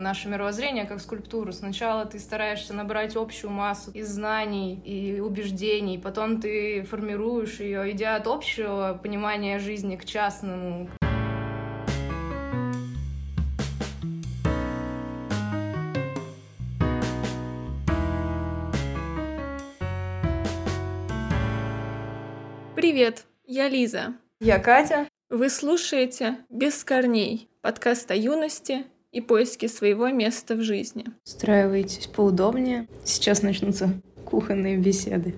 наше мировоззрение как скульптуру. Сначала ты стараешься набрать общую массу из знаний и убеждений, потом ты формируешь ее, идя от общего понимания жизни к частному. Привет, я Лиза. Я Катя. Вы слушаете «Без корней» подкаст о юности и поиске своего места в жизни. Устраивайтесь поудобнее. Сейчас начнутся кухонные беседы.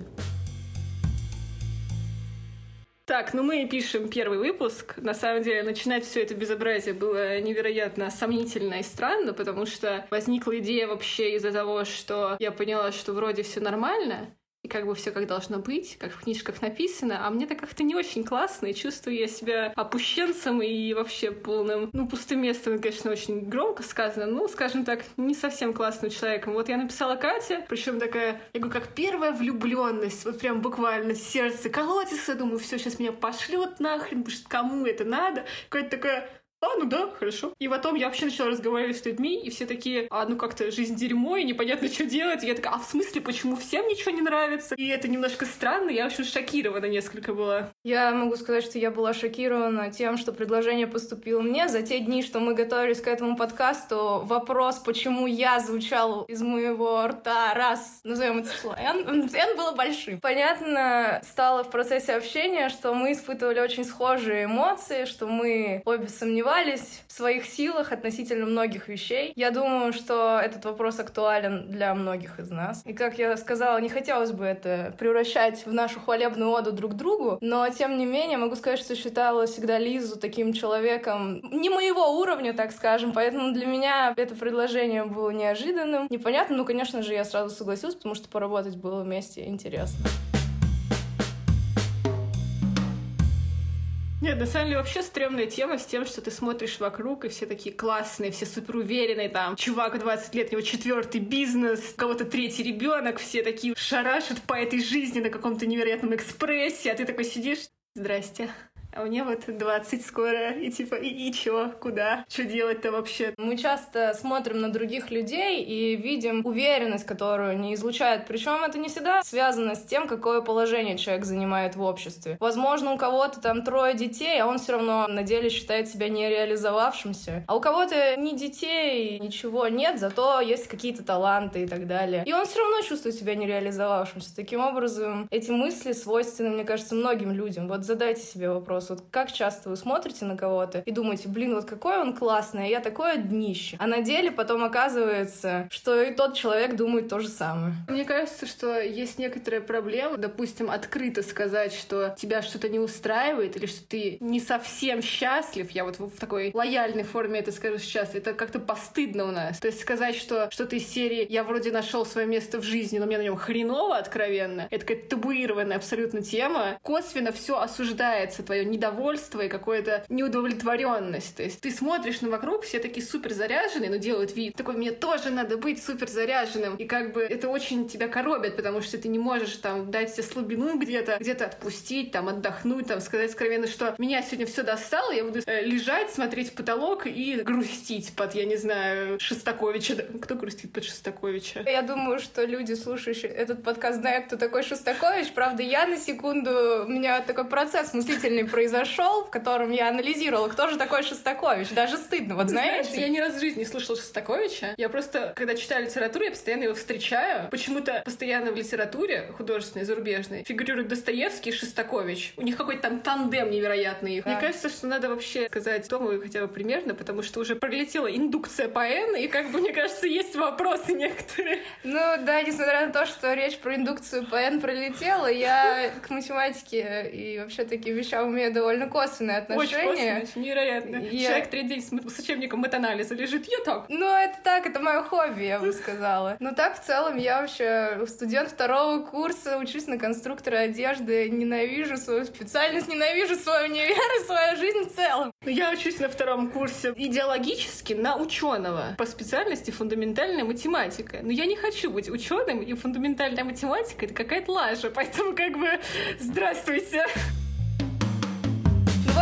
Так, ну мы пишем первый выпуск. На самом деле, начинать все это безобразие было невероятно сомнительно и странно, потому что возникла идея вообще из-за того, что я поняла, что вроде все нормально, и как бы все как должно быть, как в книжках написано, а мне-то как-то не очень классно, и чувствую я себя опущенцем и вообще полным, ну, пустым местом, конечно, очень громко сказано, ну, скажем так, не совсем классным человеком. Вот я написала Кате, причем такая, я говорю, как первая влюбленность, вот прям буквально сердце колотится, думаю, все, сейчас меня пошлют нахрен, потому что кому это надо? Какая-то такая а, ну да, хорошо. И потом я вообще начала разговаривать с людьми, и все такие, а, ну как-то жизнь дерьмо, и непонятно, что делать. И я такая, а в смысле, почему всем ничего не нравится? И это немножко странно, я, в общем, шокирована несколько была. Я могу сказать, что я была шокирована тем, что предложение поступило мне. За те дни, что мы готовились к этому подкасту, вопрос, почему я звучал из моего рта раз, назовем это число, N, N было большим. Понятно стало в процессе общения, что мы испытывали очень схожие эмоции, что мы обе сомневались сомневались в своих силах относительно многих вещей. Я думаю, что этот вопрос актуален для многих из нас. И, как я сказала, не хотелось бы это превращать в нашу хвалебную оду друг другу, но, тем не менее, могу сказать, что считала всегда Лизу таким человеком не моего уровня, так скажем, поэтому для меня это предложение было неожиданным, непонятным. Ну, конечно же, я сразу согласилась, потому что поработать было вместе интересно. Нет, на самом деле вообще стрёмная тема с тем, что ты смотришь вокруг, и все такие классные, все супер уверенные, там, чувак 20 лет, у него четвертый бизнес, у кого-то третий ребенок, все такие шарашат по этой жизни на каком-то невероятном экспрессе, а ты такой сидишь, здрасте. А мне вот 20 скоро, и типа, и, и чё, куда, что делать-то вообще? Мы часто смотрим на других людей и видим уверенность, которую они излучают. Причем это не всегда связано с тем, какое положение человек занимает в обществе. Возможно, у кого-то там трое детей, а он все равно на деле считает себя нереализовавшимся. А у кого-то ни детей, ничего нет, зато есть какие-то таланты и так далее. И он все равно чувствует себя нереализовавшимся. Таким образом, эти мысли свойственны, мне кажется, многим людям. Вот задайте себе вопрос, вопрос. Вот как часто вы смотрите на кого-то и думаете, блин, вот какой он классный, а я такое днище. А на деле потом оказывается, что и тот человек думает то же самое. Мне кажется, что есть некоторая проблема, допустим, открыто сказать, что тебя что-то не устраивает или что ты не совсем счастлив, я вот в такой лояльной форме это скажу сейчас, это как-то постыдно у нас. То есть сказать, что что-то из серии «я вроде нашел свое место в жизни, но мне на нем хреново откровенно», это какая-то табуированная абсолютно тема. Косвенно все осуждается, твое недовольство и какая-то неудовлетворенность. То есть ты смотришь на вокруг, все такие супер заряженные, но делают вид. Такой, мне тоже надо быть супер заряженным. И как бы это очень тебя коробит, потому что ты не можешь там дать себе слабину где-то, где-то отпустить, там отдохнуть, там сказать скровенно, что меня сегодня все достало, я буду э, лежать, смотреть в потолок и грустить под, я не знаю, Шостаковича. Кто грустит под Шостаковича? Я думаю, что люди, слушающие этот подкаст, знают, кто такой Шостакович. Правда, я на секунду, у меня такой процесс мыслительный произошел, в котором я анализировала, кто же такой Шостакович. Даже стыдно, вот знаете? Знаешь, я ни разу в жизни не слышала Шостаковича. Я просто, когда читаю литературу, я постоянно его встречаю. Почему-то постоянно в литературе художественной, зарубежной фигурируют Достоевский и Шостакович. У них какой-то там тандем невероятный. Да. Мне кажется, что надо вообще сказать тому хотя бы примерно, потому что уже пролетела индукция по N, и как бы, мне кажется, есть вопросы некоторые. Ну да, несмотря на то, что речь про индукцию по N пролетела, я к математике и вообще таким вещам умею довольно косвенное отношение. Очень косвенное, невероятно. Я... Человек третий день с, с учебником матанализа лежит, я так. Ну, это так, это мое хобби, я бы сказала. Но так, в целом, я вообще студент второго курса, учусь на конструктора одежды, ненавижу свою специальность, ненавижу свой универ и свою жизнь в целом. Ну, я учусь на втором курсе идеологически на ученого по специальности фундаментальная математика. Но я не хочу быть ученым, и фундаментальная математика — это какая-то лажа, поэтому как бы здравствуйте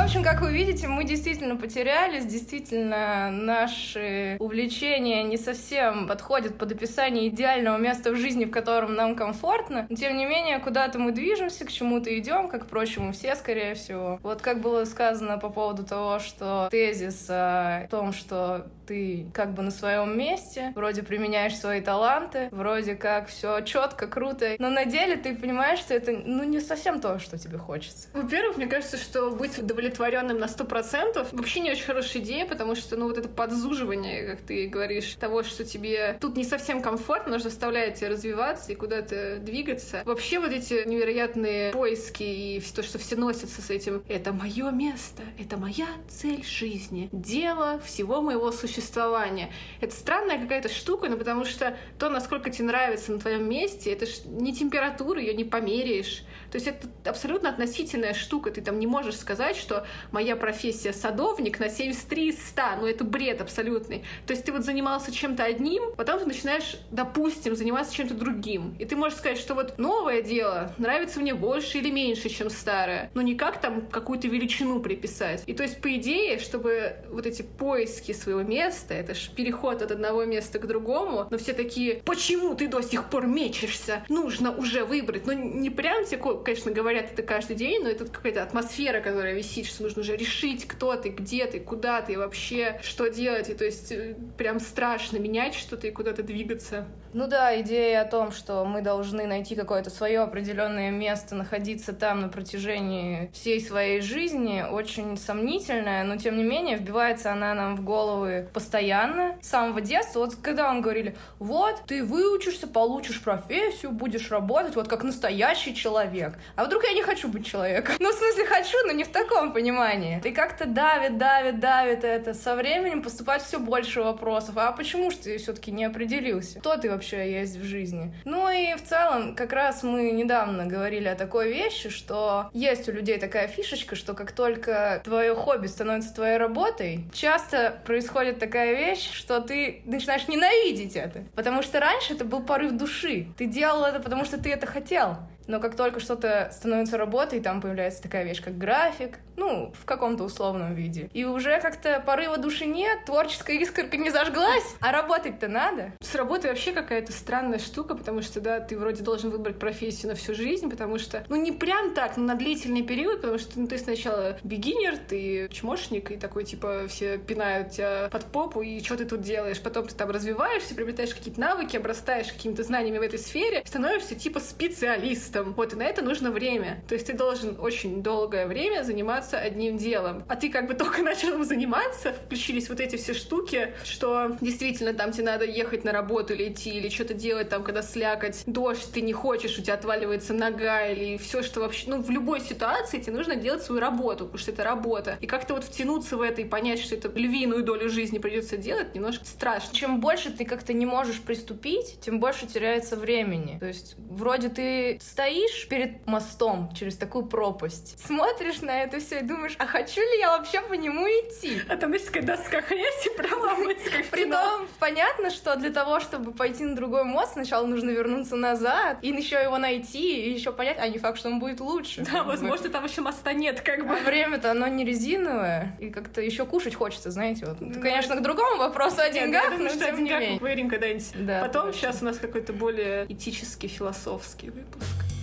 общем, как вы видите, мы действительно потерялись, действительно наши увлечения не совсем подходят под описание идеального места в жизни, в котором нам комфортно. Но, тем не менее, куда-то мы движемся, к чему-то идем, как, впрочем, все, скорее всего. Вот как было сказано по поводу того, что тезис о том, что ты как бы на своем месте, вроде применяешь свои таланты, вроде как все четко, круто, но на деле ты понимаешь, что это ну не совсем то, что тебе хочется. Во-первых, мне кажется, что быть удовлетворенным на сто процентов вообще не очень хорошая идея, потому что ну вот это подзуживание, как ты говоришь, того, что тебе тут не совсем комфортно, но заставляет тебя развиваться и куда-то двигаться. Вообще вот эти невероятные поиски и то, что все носятся с этим, это мое место, это моя цель жизни, дело всего моего существования существования. Это странная какая-то штука, но потому что то, насколько тебе нравится на твоем месте, это ж не температура, ее не померяешь. То есть это абсолютно относительная штука. Ты там не можешь сказать, что моя профессия садовник на 73 из 100. Ну, это бред абсолютный. То есть ты вот занимался чем-то одним, потом ты начинаешь, допустим, заниматься чем-то другим. И ты можешь сказать, что вот новое дело нравится мне больше или меньше, чем старое. Но не как там какую-то величину приписать. И то есть, по идее, чтобы вот эти поиски своего места, это ж переход от одного места к другому, но все такие, почему ты до сих пор мечешься? Нужно уже выбрать. Ну, не прям такой конечно, говорят это каждый день, но это какая-то атмосфера, которая висит, что нужно уже решить, кто ты, где ты, куда ты, вообще что делать. И то есть э, прям страшно менять что-то и куда-то двигаться. Ну да, идея о том, что мы должны найти какое-то свое определенное место, находиться там на протяжении всей своей жизни, очень сомнительная, но тем не менее вбивается она нам в головы постоянно, с самого детства. Вот когда вам говорили, вот, ты выучишься, получишь профессию, будешь работать, вот как настоящий человек. А вдруг я не хочу быть человеком? Ну, в смысле, хочу, но не в таком понимании. Ты как-то давит, давит, давит это. Со временем поступать все больше вопросов. А почему же ты все-таки не определился? Кто ты вообще есть в жизни? Ну и в целом, как раз мы недавно говорили о такой вещи, что есть у людей такая фишечка, что как только твое хобби становится твоей работой, часто происходит такая вещь, что ты начинаешь ненавидеть это. Потому что раньше это был порыв души. Ты делал это, потому что ты это хотел но как только что-то становится работой, там появляется такая вещь, как график, ну, в каком-то условном виде. И уже как-то порыва души нет, творческая искорка не зажглась, а работать-то надо. С работой вообще какая-то странная штука, потому что, да, ты вроде должен выбрать профессию на всю жизнь, потому что, ну, не прям так, но на длительный период, потому что ну, ты сначала бигинер, ты чмошник, и такой, типа, все пинают тебя под попу, и что ты тут делаешь? Потом ты там развиваешься, приобретаешь какие-то навыки, обрастаешь какими-то знаниями в этой сфере, становишься, типа, специалистом специалистом. Вот, и на это нужно время. То есть ты должен очень долгое время заниматься одним делом. А ты как бы только начал им заниматься, включились вот эти все штуки, что действительно там тебе надо ехать на работу или идти, или что-то делать там, когда слякоть, дождь, ты не хочешь, у тебя отваливается нога, или все, что вообще... Ну, в любой ситуации тебе нужно делать свою работу, потому что это работа. И как-то вот втянуться в это и понять, что это львиную долю жизни придется делать, немножко страшно. Чем больше ты как-то не можешь приступить, тем больше теряется времени. То есть вроде ты стоишь стоишь перед мостом через такую пропасть, смотришь на это все и думаешь, а хочу ли я вообще по нему идти? А там такая доска хряси проламывается, как Притом, понятно, что для того, чтобы пойти на другой мост, сначала нужно вернуться назад, и еще его найти, и еще понять, а не факт, что он будет лучше. Да, возможно, там еще моста нет, как бы. А время-то оно не резиновое, и как-то еще кушать хочется, знаете, вот. Это, конечно, к другому вопросу о деньгах, но тем не менее. Потом сейчас у нас какой-то более этический, философский выпуск.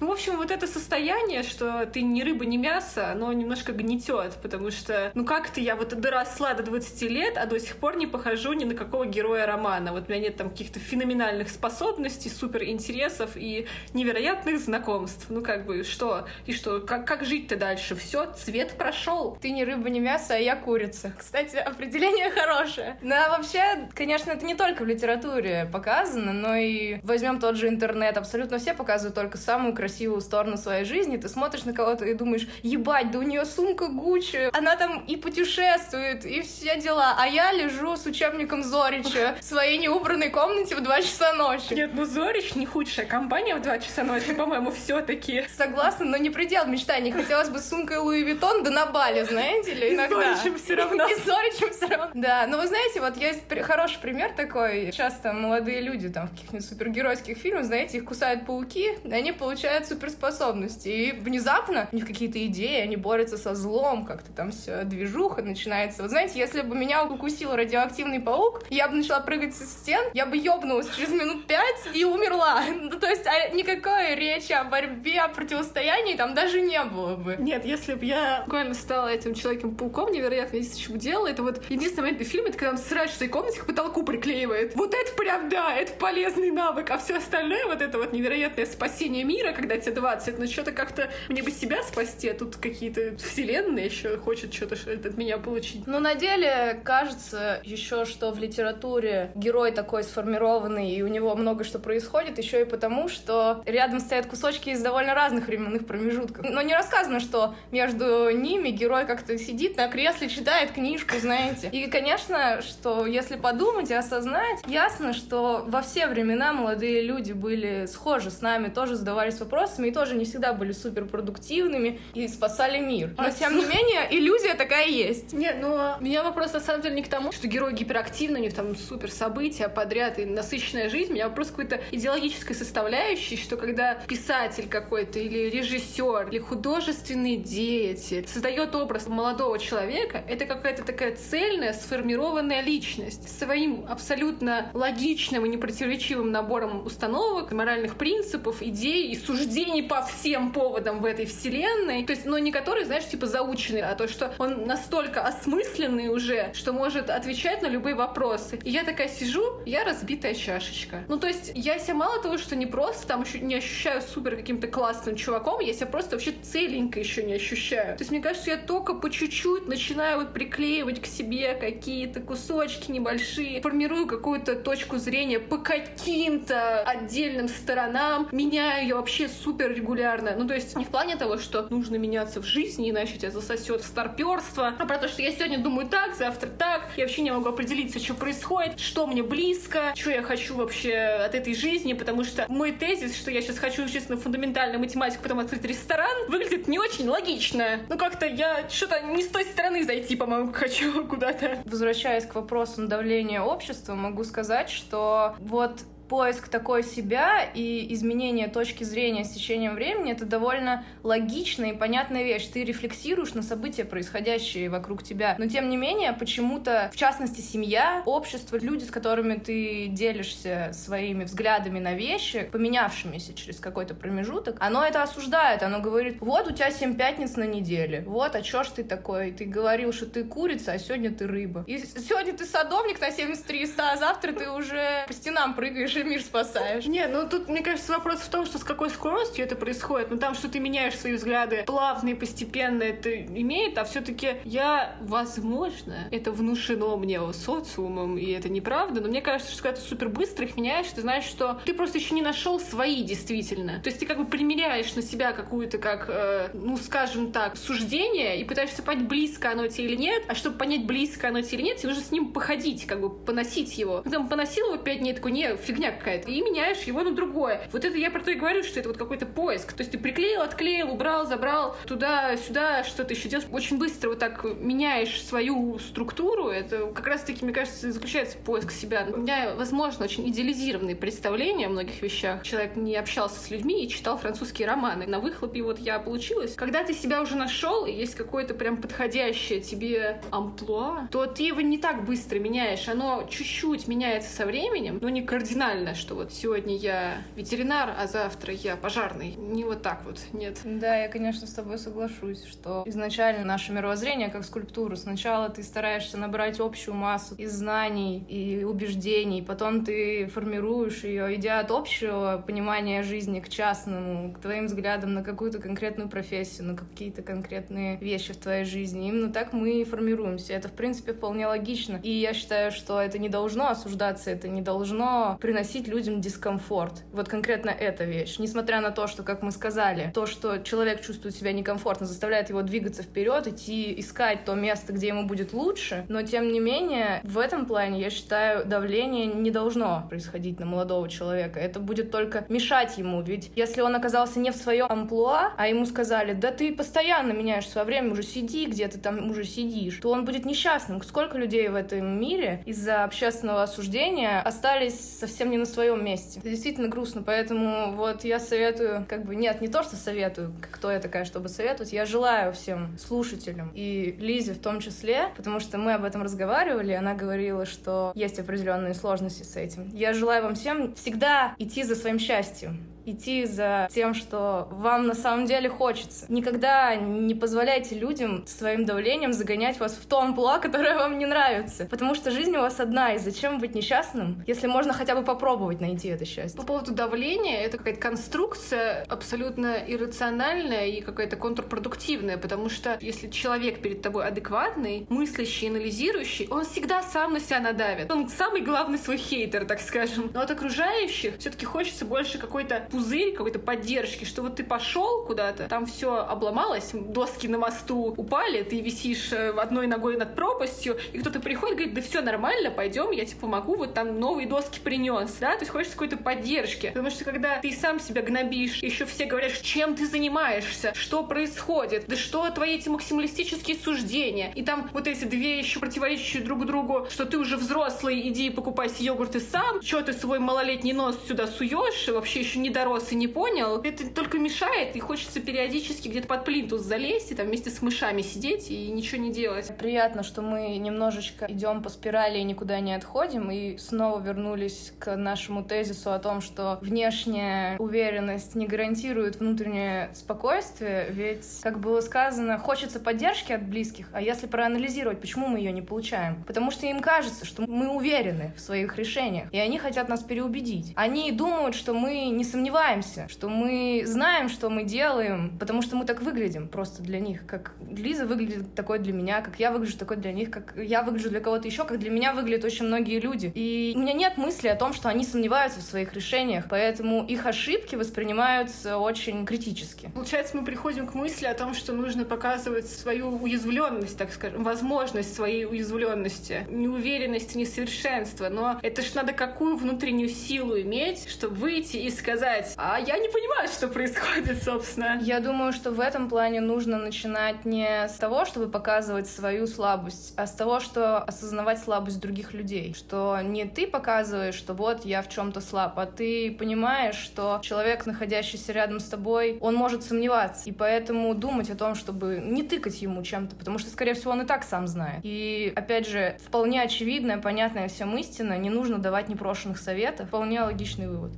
Ну, в общем, вот это состояние, что ты ни рыба, ни мясо, оно немножко гнетет, потому что, ну как-то я вот доросла до 20 лет, а до сих пор не похожу ни на какого героя романа. Вот у меня нет там каких-то феноменальных способностей, супер интересов и невероятных знакомств. Ну как бы, что? И что? Как, как жить-то дальше? Все, цвет прошел. Ты не рыба, не мясо, а я курица. Кстати, определение хорошее. Ну, а вообще, конечно, это не только в литературе показано, но и возьмем тот же интернет. Абсолютно все показывают только самую красивую красивую сторону своей жизни, ты смотришь на кого-то и думаешь, ебать, да у нее сумка Гуччи, она там и путешествует, и все дела, а я лежу с учебником Зорича в своей неубранной комнате в 2 часа ночи. Нет, ну Зорич не худшая компания в 2 часа ночи, по-моему, все таки Согласна, но не предел мечтаний. Хотелось бы сумкой Луи Виттон, да на Бали, знаете ли, иногда. И Зоричем все равно. И Зоричем все равно. Да, но вы знаете, вот есть хороший пример такой. Часто молодые люди там в каких-нибудь супергеройских фильмах, знаете, их кусают пауки, и они получают суперспособности. И внезапно у них какие-то идеи, они борются со злом, как-то там все движуха начинается. Вот знаете, если бы меня укусил радиоактивный паук, я бы начала прыгать со стен, я бы ёбнулась через минут пять и умерла. Ну, то есть а никакой речи о борьбе, о противостоянии там даже не было бы. Нет, если бы я буквально стала этим человеком-пауком, невероятно, единственное, что делала, это вот единственный момент в фильме, это когда он срать в своей комнате к потолку приклеивает. Вот это прям, да, это полезный навык, а все остальное, вот это вот невероятное спасение мира, когда тебе 20, но что-то как-то мне бы себя спасти, а тут какие-то вселенные еще хочет что-то от меня получить. Ну, на деле, кажется еще, что в литературе герой такой сформированный, и у него много что происходит, еще и потому, что рядом стоят кусочки из довольно разных временных промежутков. Но не рассказано, что между ними герой как-то сидит на кресле, читает книжку, знаете. И, конечно, что если подумать и осознать, ясно, что во все времена молодые люди были схожи с нами, тоже задавались вопросами и тоже не всегда были суперпродуктивными и спасали мир. Но, тем не менее, иллюзия такая есть. Нет, но у меня вопрос на самом деле не к тому, что герой гиперактивный, у них там супер события подряд и насыщенная жизнь. У меня вопрос какой-то идеологической составляющей, что когда писатель какой-то или режиссер или художественный деятель создает образ молодого человека, это какая-то такая цельная, сформированная личность с своим абсолютно логичным и непротиворечивым набором установок, моральных принципов, идей и суждений по всем поводам в этой вселенной. То есть, но не который, знаешь, типа заученный, а то, что он настолько осмысленный уже, что может отвечать на любые вопросы. И я такая сижу, я разбитая чашечка. Ну, то есть, я себя мало того, что не просто там еще не ощущаю супер каким-то классным чуваком, я себя просто вообще целенько еще не ощущаю. То есть, мне кажется, я только по чуть-чуть начинаю вот приклеивать к себе какие-то кусочки небольшие, формирую какую-то точку зрения по каким-то отдельным сторонам, меняю ее вообще супер регулярно. Ну, то есть, не в плане того, что нужно меняться в жизни, иначе тебя засосет в старперство, а про то, что я сегодня думаю так, завтра так, я вообще не могу определиться, что происходит, что мне близко, что я хочу вообще от этой жизни, потому что мой тезис, что я сейчас хочу учиться на фундаментальную математику, потом открыть ресторан, выглядит не очень логично. Ну, как-то я что-то не с той стороны зайти, по-моему, хочу куда-то. Возвращаясь к вопросу давления общества, могу сказать, что вот поиск такой себя и изменение точки зрения с течением времени — это довольно логичная и понятная вещь. Ты рефлексируешь на события, происходящие вокруг тебя. Но, тем не менее, почему-то, в частности, семья, общество, люди, с которыми ты делишься своими взглядами на вещи, поменявшимися через какой-то промежуток, оно это осуждает. Оно говорит, вот у тебя семь пятниц на неделе. Вот, а чё ж ты такой? Ты говорил, что ты курица, а сегодня ты рыба. И сегодня ты садовник на 73 100, а завтра ты уже по стенам прыгаешь же мир спасаешь. Не, ну тут, мне кажется, вопрос в том, что с какой скоростью это происходит. Ну там, что ты меняешь свои взгляды плавно и постепенно это имеет, а все-таки я, возможно, это внушено мне социумом, и это неправда, но мне кажется, что когда ты супер быстро их меняешь, ты знаешь, что ты просто еще не нашел свои действительно. То есть ты как бы примеряешь на себя какую-то, как, э, ну, скажем так, суждение и пытаешься понять, близко оно тебе или нет, а чтобы понять, близко оно тебе или нет, тебе нужно с ним походить, как бы поносить его. Когда он поносил его пять дней, такой, не, фигня какая-то, и меняешь его на другое. Вот это я про то и говорю, что это вот какой-то поиск. То есть ты приклеил, отклеил, убрал, забрал, туда-сюда, что-то еще делаешь. Очень быстро вот так меняешь свою структуру. Это как раз-таки, мне кажется, заключается поиск себя. У меня, возможно, очень идеализированные представления о многих вещах. Человек не общался с людьми и читал французские романы. На выхлопе вот я получилась. Когда ты себя уже нашел, и есть какое-то прям подходящее тебе амплуа, то ты его не так быстро меняешь. Оно чуть-чуть меняется со временем, но не кардинально нормально, что вот сегодня я ветеринар, а завтра я пожарный. Не вот так вот, нет. Да, я, конечно, с тобой соглашусь, что изначально наше мировоззрение как скульптура. Сначала ты стараешься набрать общую массу из знаний и убеждений, потом ты формируешь ее, идя от общего понимания жизни к частному, к твоим взглядам на какую-то конкретную профессию, на какие-то конкретные вещи в твоей жизни. Именно так мы и формируемся. Это, в принципе, вполне логично. И я считаю, что это не должно осуждаться, это не должно приносить приносить людям дискомфорт. Вот конкретно эта вещь. Несмотря на то, что, как мы сказали, то, что человек чувствует себя некомфортно, заставляет его двигаться вперед, идти искать то место, где ему будет лучше. Но, тем не менее, в этом плане, я считаю, давление не должно происходить на молодого человека. Это будет только мешать ему. Ведь если он оказался не в своем амплуа, а ему сказали, да ты постоянно меняешь свое время, уже сиди, где ты там уже сидишь, то он будет несчастным. Сколько людей в этом мире из-за общественного осуждения остались совсем не на своем месте. Это действительно грустно, поэтому вот я советую, как бы, нет, не то, что советую, кто я такая, чтобы советовать, я желаю всем слушателям и Лизе в том числе, потому что мы об этом разговаривали, она говорила, что есть определенные сложности с этим. Я желаю вам всем всегда идти за своим счастьем идти за тем, что вам на самом деле хочется. Никогда не позволяйте людям своим давлением загонять вас в то амплуа, которое вам не нравится. Потому что жизнь у вас одна, и зачем быть несчастным, если можно хотя бы попробовать найти это счастье? По поводу давления, это какая-то конструкция абсолютно иррациональная и какая-то контрпродуктивная, потому что если человек перед тобой адекватный, мыслящий, анализирующий, он всегда сам на себя надавит. Он самый главный свой хейтер, так скажем. Но от окружающих все-таки хочется больше какой-то пузырь какой-то поддержки, что вот ты пошел куда-то, там все обломалось, доски на мосту упали, ты висишь э, одной ногой над пропастью, и кто-то приходит, говорит, да все нормально, пойдем, я тебе помогу, вот там новые доски принес, да, то есть хочется какой-то поддержки, потому что когда ты сам себя гнобишь, еще все говорят, чем ты занимаешься, что происходит, да что твои эти максималистические суждения, и там вот эти две еще противоречащие друг другу, что ты уже взрослый, иди покупайся йогурты сам, что ты свой малолетний нос сюда суешь, и вообще еще не дорос и не понял, это только мешает, и хочется периодически где-то под плинтус залезть и там вместе с мышами сидеть и ничего не делать. Приятно, что мы немножечко идем по спирали и никуда не отходим, и снова вернулись к нашему тезису о том, что внешняя уверенность не гарантирует внутреннее спокойствие, ведь, как было сказано, хочется поддержки от близких, а если проанализировать, почему мы ее не получаем? Потому что им кажется, что мы уверены в своих решениях, и они хотят нас переубедить. Они думают, что мы не сомневаемся сомневаемся, что мы знаем, что мы делаем, потому что мы так выглядим просто для них, как Лиза выглядит такой для меня, как я выгляжу такой для них, как я выгляжу для кого-то еще, как для меня выглядят очень многие люди. И у меня нет мысли о том, что они сомневаются в своих решениях, поэтому их ошибки воспринимаются очень критически. Получается, мы приходим к мысли о том, что нужно показывать свою уязвленность, так скажем, возможность своей уязвленности, неуверенность, несовершенство. Но это ж надо какую внутреннюю силу иметь, чтобы выйти и сказать, сказать, а я не понимаю, что происходит, собственно. Я думаю, что в этом плане нужно начинать не с того, чтобы показывать свою слабость, а с того, что осознавать слабость других людей. Что не ты показываешь, что вот я в чем-то слаб, а ты понимаешь, что человек, находящийся рядом с тобой, он может сомневаться. И поэтому думать о том, чтобы не тыкать ему чем-то, потому что, скорее всего, он и так сам знает. И, опять же, вполне очевидная, понятная всем истина, не нужно давать непрошенных советов. Вполне логичный вывод.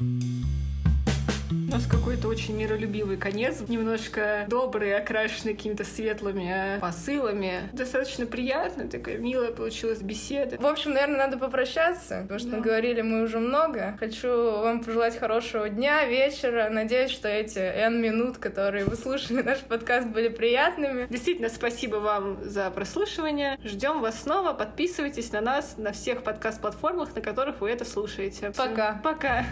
У нас какой-то очень миролюбивый конец, немножко добрый, окрашенный какими-то светлыми посылами. Достаточно приятно, такая милая получилась беседа. В общем, наверное, надо попрощаться, потому что да. наговорили мы уже много. Хочу вам пожелать хорошего дня, вечера. Надеюсь, что эти N минут, которые вы слушали наш подкаст, были приятными. Действительно, спасибо вам за прослушивание. Ждем вас снова. Подписывайтесь на нас на всех подкаст-платформах, на которых вы это слушаете. Пока. Пока.